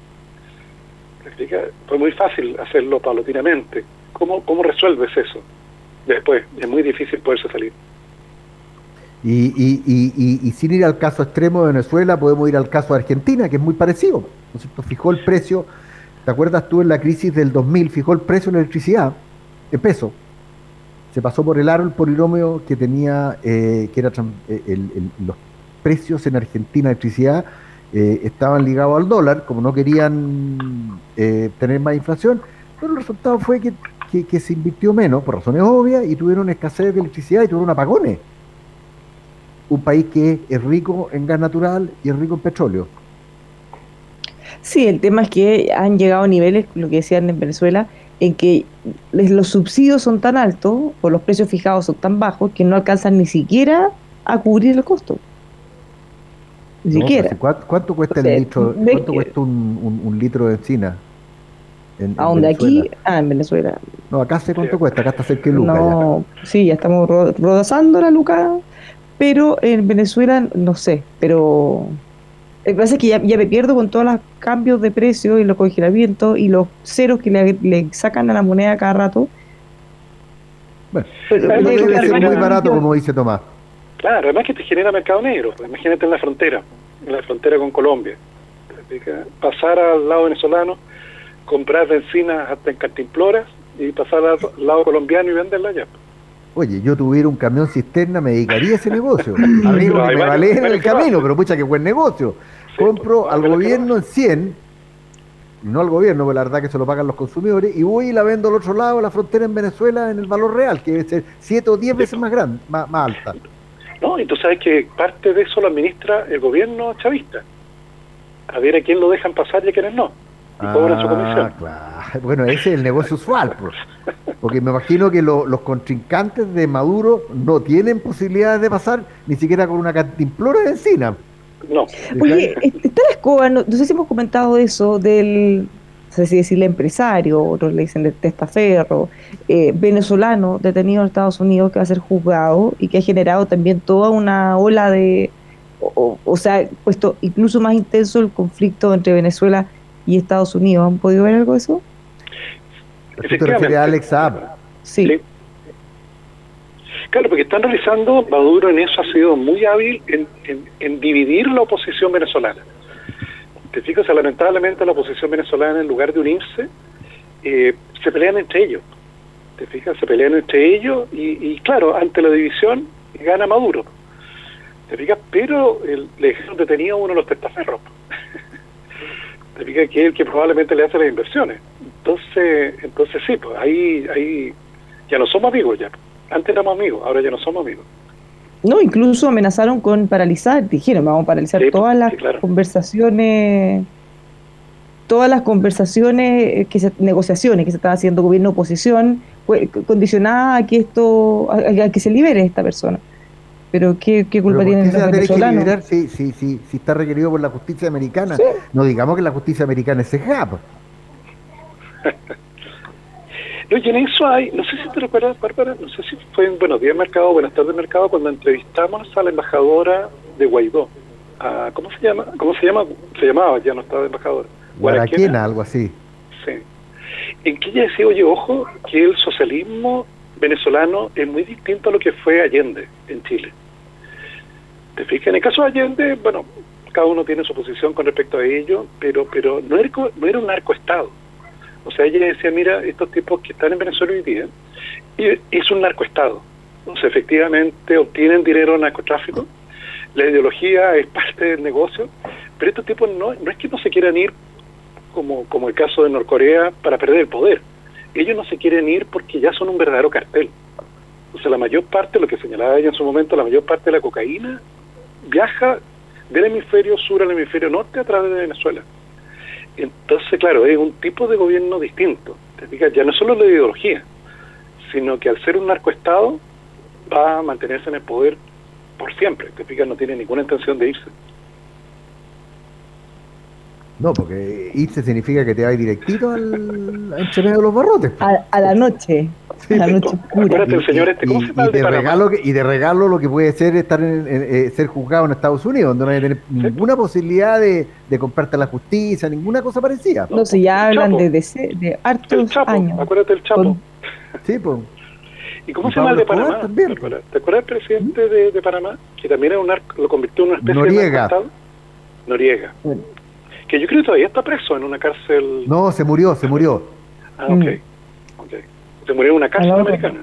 Fue muy fácil hacerlo paulatinamente. ¿Cómo, ¿Cómo resuelves eso? Después, es muy difícil poderse salir. Y, y, sin ir al caso extremo de Venezuela, podemos ir al caso de Argentina, que es muy parecido. ¿no cierto? Fijó el precio, ¿te acuerdas tú en la crisis del 2000? Fijó el precio de la electricidad en peso. Se pasó por el aro el polinomio que tenía, eh, que era eh, el- los precios en Argentina de electricidad eh, estaban ligados al dólar, como no querían eh, tener más inflación, pero el resultado fue que, que- que se invirtió menos, por razones obvias, y tuvieron escasez de electricidad y tuvieron apagones un país que es rico en gas natural y es rico en petróleo. Sí, el tema es que han llegado a niveles, lo que decían en Venezuela, en que los subsidios son tan altos o los precios fijados son tan bajos que no alcanzan ni siquiera a cubrir el costo. Ni ¿no? siquiera. ¿cuánto, cuesta el litro? ¿Cuánto cuesta un, un- un litro de encina? En, ¿A dónde? Aquí, ah, en Venezuela. No, acá sé cuánto cuesta, acá está cerca de Lucas. No, sí, ya estamos ro- rodazando la luca, pero en Venezuela no sé, pero lo que pasa es que ya, ya me pierdo con todos los cambios de precio y los congelamientos y los ceros que le, le sacan a la moneda cada rato. Bueno, Pero- no pero- debe pero- ser muy barato, como dice Tomás. Claro, además que te genera mercado negro. Pues imagínate en la frontera, en la frontera con Colombia. Pasar al lado venezolano, comprar benzina hasta en cantimploras y pasar al lado colombiano y venderla allá. Oye, yo tuviera un camión cisterna, me dedicaría a ese negocio. Hay me varios- vale en el camino, pero pucha que buen negocio. Compro pues, al gobierno en 100, no al gobierno, porque la verdad que se lo pagan los consumidores, y voy y la vendo al otro lado de la frontera en Venezuela en el valor real, que debe ser 7 o 10 veces más grande, más, más alta. No, y tú sabes que parte de eso lo administra el gobierno chavista. A ver a quién lo dejan pasar y a quiénes no. Y cobran su Ah, comisión. claro. Bueno, ese es el negocio usual, pues. porque me imagino que lo- los contrincantes de Maduro no tienen posibilidades de pasar ni siquiera con una cantimplora de encina. No. Oye, est- está la escoba, no, no sé si hemos comentado eso del, no sé si decirle empresario, otros le dicen de testaferro, eh, venezolano detenido en Estados Unidos que va a ser juzgado y que ha generado también toda una ola de, o, o- o sea, puesto incluso más intenso el conflicto entre Venezuela y Estados Unidos. ¿Han podido ver algo de eso? ¿Tú te refieres a Alex Saab? Sí. Claro, porque están realizando, Maduro en eso ha sido muy hábil en, en- en dividir la oposición venezolana. Te fijas, O sea, lamentablemente la oposición venezolana en lugar de unirse, eh, se pelean entre ellos. Te fijas, se pelean entre ellos y, y, claro, ante la división gana Maduro. Te fijas, pero el, le dejaron detenido a uno de los testaferros. Fijas que es el que probablemente le hace las inversiones. Entonces, entonces sí, pues ahí, ahí ya no somos amigos ya. Antes éramos amigos, ahora ya no somos amigos. No, incluso amenazaron con paralizar, dijeron, vamos a paralizar Sí, todas las sí, claro. conversaciones, todas las conversaciones, eh, que se, negociaciones que se están haciendo gobierno-oposición, pues, c- condicionadas a que esto, a, a que se libere esta persona. Pero qué, qué culpa ¿por tienen qué se los va a tener que venezolanos. liberar si, si, si, si está requerido por la justicia americana? Sí. No digamos que la justicia americana es CEJA, pues. No, y en eso hay, no sé si te recuerdas, Bárbara, no sé si fue en Buenos Días Mercado, Buenas tardes Mercado, cuando entrevistamos a la embajadora de Guaidó. a- ¿Cómo se llama? ¿Cómo se llama? Se llamaba, ya no estaba de embajadora. Guaraquena, algo así. Sí. En que ella decía, oye, ojo, que el socialismo venezolano es muy distinto a lo que fue Allende en Chile. ¿Te fijas? En el caso de Allende, bueno, cada uno tiene su posición con respecto a ello, pero pero no era, no era un narcoestado. O sea, ella decía, mira, estos tipos que están en Venezuela hoy día, es un narcoestado. O sea, efectivamente obtienen dinero narcotráfico, la ideología es parte del negocio, pero estos tipos no, no es que no se quieran ir como, como el caso de Norcorea para perder el poder. Ellos no se quieren ir porque ya son un verdadero cartel. O sea, la mayor parte, lo que señalaba ella en su momento, la mayor parte de la cocaína viaja del hemisferio sur al hemisferio norte a través de Venezuela. Entonces, claro, es un tipo de gobierno distinto. ¿te fijas? Ya no solo la ideología, sino que al ser un narcoestado va a mantenerse en el poder por siempre. Te fijas, no tiene ninguna intención de irse. No, porque irse significa que te vas directito al, entre medio de los barrotes. A, a la noche, a la noche oscura. Acuérdate, el señor este, ¿cómo se llama y el Panamá? regalo que- y de regalo lo que puede ser estar en, en- eh, ser juzgado en Estados Unidos, donde no hay que tener ninguna posibilidad de, de comprarte la justicia, ninguna cosa parecida. No sé, ya hablan Chapo. de, de, de hartos Chapo, años. acuérdate del Chapo. Con- Sí, pues. ¿Y cómo Y se llama el de Escobar Panamá? ¿Te acuerdas del presidente de, de Panamá? Que también era un narco, lo convirtió en una especie Noriega. de narcoestado. Noriega. Que yo creo que todavía está preso en una cárcel. No, se murió, se murió. Ah, ok. ok. Se murió en una cárcel americana.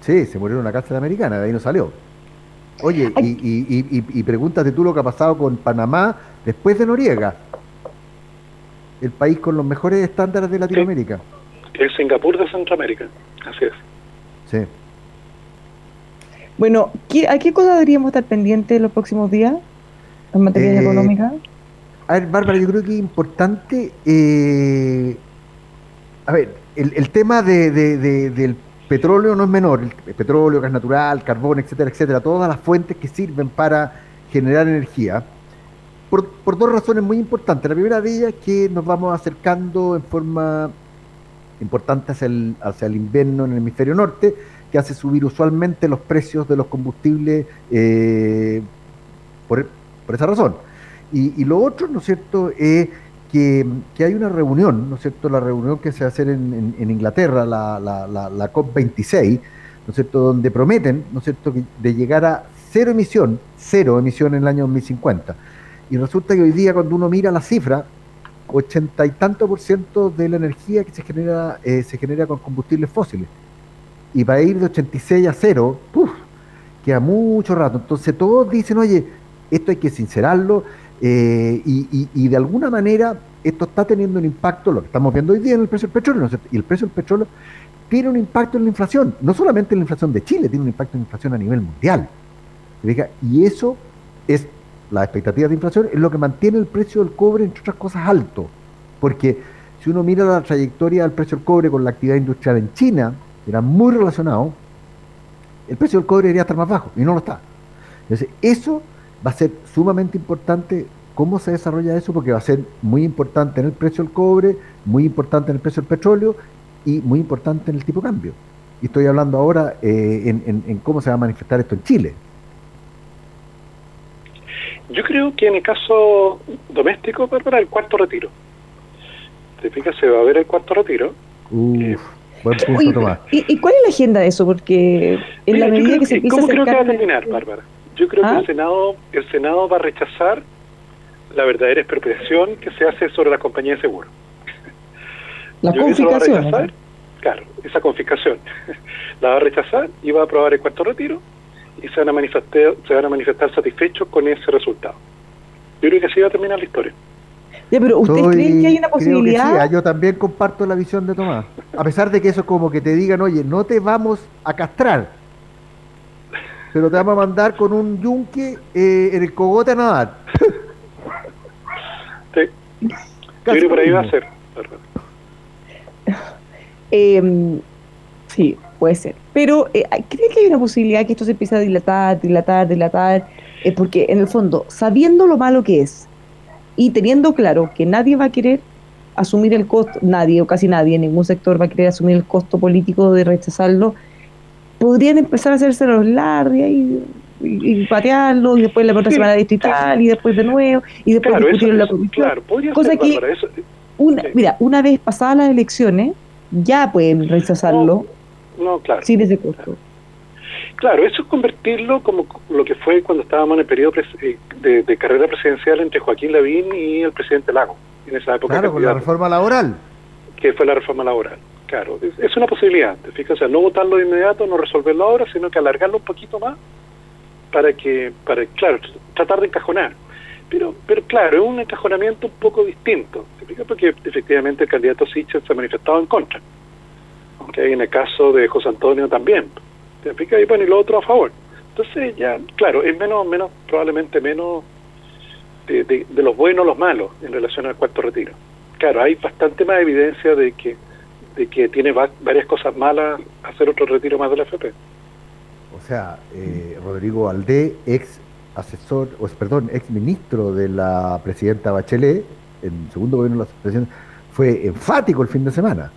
Sí, se murió en una cárcel americana, de ahí no salió. Oye, y, y, y, y- y pregúntate tú lo que ha pasado con Panamá después de Noriega. El país con los mejores estándares de Latinoamérica. El Singapur de Centroamérica. Así es. Sí. Bueno, ¿qué- ¿a qué cosa deberíamos estar pendientes los próximos días en materia Eh, económica? A ver, Bárbara, yo creo que es importante. eh, a ver, el, tema de, de- de- del petróleo no es menor. El, petróleo, gas natural, carbón, etcétera, etcétera. Todas las fuentes que sirven para generar energía. Por, dos razones muy importantes. La primera de ellas es que nos vamos acercando en forma importante hacia el, hacia el invierno en el hemisferio norte, que hace subir usualmente los precios de los combustibles eh, por esa razón. Y, y lo otro, ¿no es cierto?, es que, que hay una reunión, ¿no es cierto?, la reunión que se va a hacer en, en- en Inglaterra, la, la, la, la COP26, ¿no es cierto?, donde prometen, ¿no es cierto?, de llegar a cero emisión, cero emisión en el año 2050. Y resulta que hoy día cuando uno mira la cifra, ochenta y tanto por ciento de la energía que se genera eh, se genera con combustibles fósiles. Y para ir de 86 a cero, ¡puf! queda mucho rato. Entonces todos dicen, oye, esto hay que sincerarlo eh, y, de alguna manera esto está teniendo un impacto, lo que estamos viendo hoy día en el precio del petróleo, ¿no y el precio del petróleo tiene un impacto en la inflación, no solamente en la inflación de Chile, tiene un impacto en la inflación a nivel mundial. Y eso es, las expectativas de inflación, es lo que mantiene el precio del cobre, entre otras cosas, alto. Porque si uno mira la trayectoria del precio del cobre con la actividad industrial en China, era muy relacionado, el precio del cobre debería estar más bajo y no lo está. Entonces, eso va a ser sumamente importante cómo se desarrolla eso, porque va a ser muy importante en el precio del cobre, muy importante en el precio del petróleo y muy importante en el tipo de cambio. Y estoy hablando ahora eh, en, en cómo se va a manifestar esto en Chile. Yo creo que en el caso doméstico, para el cuarto retiro. ¿Te fijas? Se va a ver el cuarto retiro. Uf, buen punto, Tomás. ¿y, cuál es la agenda de eso? Porque en la medida que, se empieza ¿Cómo creo que va a terminar, Bárbara? Yo creo que ¿Ah? el Senado, el Senado va a rechazar la verdadera expropiación que se hace sobre la compañía de seguro. La confiscación. Claro, esa confiscación. la va a rechazar y va a aprobar el cuarto retiro y se van a manifestar, se van a manifestar satisfechos con ese resultado. Yo creo que así va a terminar la historia. Ya, pero ¿usted cree que hay una posibilidad? Ah, yo también comparto la visión de Tomás. A pesar de que eso es como que te digan, oye, no te vamos a castrar, pero te vamos a mandar con un yunque eh, en el cogote a nadar. Sí. Yo creo por ahí va a ser. Eh, sí, puede ser. Pero eh, ¿cree que hay una posibilidad que esto se empiece a dilatar, dilatar, dilatar? Eh, porque en el fondo, sabiendo lo malo que es y teniendo claro que nadie va a querer asumir el costo, nadie o casi nadie, ningún sector va a querer asumir el costo político de rechazarlo, podrían empezar a hacerse los largos y, y, patearlo y después la otra semana distrital y después de nuevo y después discutir en la comisión. Cosa que, una, mira, una vez pasadas las elecciones, ya pueden rechazarlo. No, claro. Sin ese costo. Claro, eso es convertirlo como lo que fue cuando estábamos en el periodo eh, de, carrera presidencial entre Joaquín Lavín y el presidente Lago, en esa época. Claro, con la reforma laboral. Que fue la reforma laboral, claro. Es, una posibilidad, te fijas, o sea, no votarlo de inmediato, no resolverlo ahora, sino que alargarlo un poquito más para que, para claro, tratar de encajonar. Pero, pero claro, es un encajonamiento un poco distinto, ¿te fijas? Porque efectivamente el candidato Sichel se ha manifestado en contra que en el caso de José Antonio también. ¿Te Y bueno, y lo otro a favor. Entonces ya, claro, es menos, menos probablemente menos de, de, los buenos los malos en relación al cuarto retiro. Claro, hay bastante más evidencia de que de que tiene varias cosas malas hacer otro retiro más de la FP. O sea, eh, Rodrigo Aldé, ex asesor, o perdón, ex ministro de la presidenta Bachelet, en segundo gobierno de la presidenta, fue enfático el fin de semana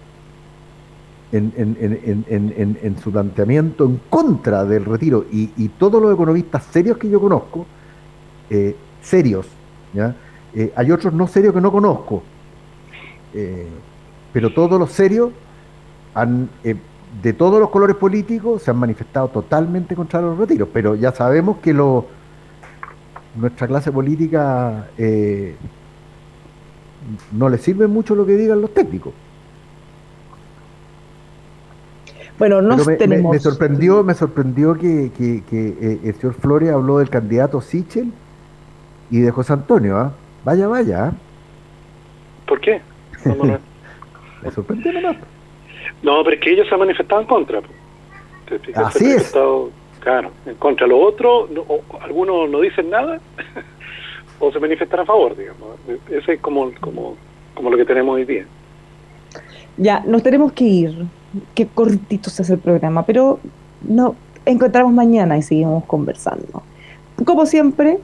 en, su planteamiento en contra del retiro y, y, todos los economistas serios que yo conozco, eh, serios, ¿ya? Eh, hay otros no serios que no conozco, eh, pero todos los serios han, de todos los colores políticos se han manifestado totalmente contra los retiros, pero ya sabemos que lo, nuestra clase política no le sirve mucho lo que digan los técnicos. Bueno, no tenemos. Me, sorprendió, me sorprendió que, que, eh, el señor Flores habló del candidato Sichel y de José Antonio. ¿ah? Vaya, vaya. ¿ah? ¿Por qué? Me sorprendió nomás. No, pero es que ellos se han manifestado en contra. Así es. Claro, en contra. Los otros, algunos no dicen nada o se manifiestan a favor, digamos. Ese es como, como, como lo que tenemos hoy día. Ya, nos tenemos que ir qué cortito se hace el programa, pero no encontramos mañana y seguimos conversando. Como siempre,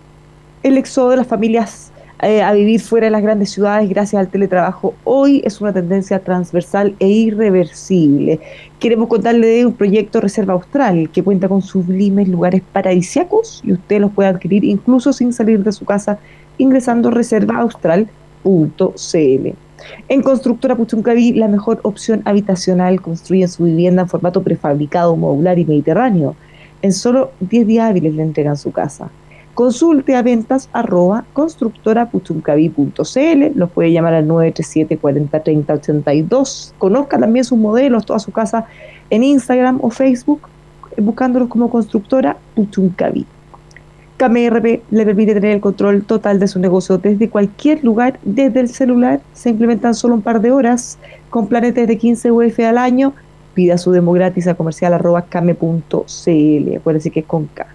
el éxodo de las familias eh, a vivir fuera de las grandes ciudades gracias al teletrabajo hoy es una tendencia transversal e irreversible. Queremos contarle de un proyecto Reserva Austral que cuenta con sublimes lugares paradisiacos y usted los puede adquirir incluso sin salir de su casa ingresando reservaaustral.cl. En Constructora Puchuncaví, la mejor opción habitacional, construyen su vivienda en formato prefabricado, modular y mediterráneo. En solo 10 días hábiles le entregan su casa. Consulte a ventas arroba constructorapuchuncaví.cl, los puede llamar al 937 40 30 82. Conozca también sus modelos, toda su casa en Instagram o Facebook, buscándolos como constructora Puchuncaví. KMRP le permite tener el control total de su negocio desde cualquier lugar, desde el celular. Se implementan solo un par de horas con planetes de 15 UF al año. Pida su demo gratis a comercial arroba kame.cl. Acuérdense que es con K.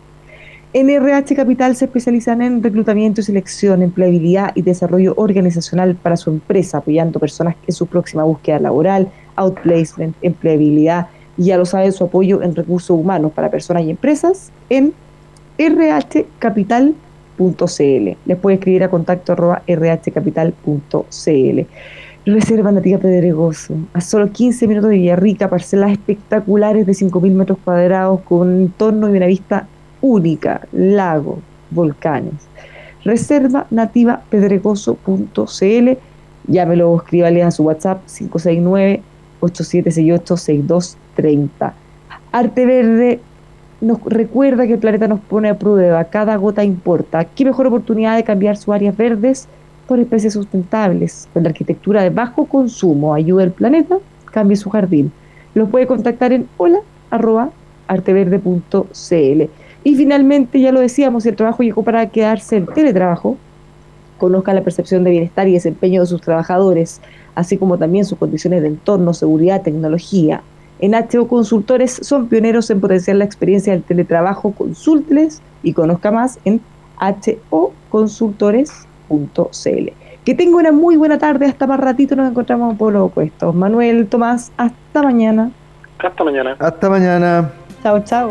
En RH Capital se especializan en reclutamiento y selección, empleabilidad y desarrollo organizacional para su empresa, apoyando personas en su próxima búsqueda laboral, outplacement, empleabilidad y ya lo saben su apoyo en recursos humanos para personas y empresas en rhcapital.cl. Les puede escribir a contacto arroba rhcapital.cl. Reserva Nativa Pedregoso, a solo 15 minutos de Villarrica, parcelas espectaculares de 5.000 metros cuadrados con un entorno y una vista única, lago, volcanes. Reserva Nativa Pedregoso.cl, llámelo o escríbale a su WhatsApp 569 8768 6230. Arte Verde nos recuerda que el planeta nos pone a prueba, cada gota importa. ¿Qué mejor oportunidad de cambiar sus áreas verdes por especies sustentables? Con la arquitectura de bajo consumo ayuda al planeta, cambie su jardín. Los puede contactar en hola arroba arteverde.cl. Y finalmente, ya lo decíamos, el trabajo llegó para quedarse el teletrabajo. Conozca la percepción de bienestar y desempeño de sus trabajadores, así como también sus condiciones de entorno, seguridad, tecnología. En HO Consultores son pioneros en potenciar la experiencia del teletrabajo. Consúlteles y conozca más en hoconsultores.cl. Que tenga una muy buena tarde. Hasta más ratito nos encontramos en Pueblo Opuestos. Manuel, Tomás, hasta mañana. Hasta mañana. Hasta mañana. Chao, chao.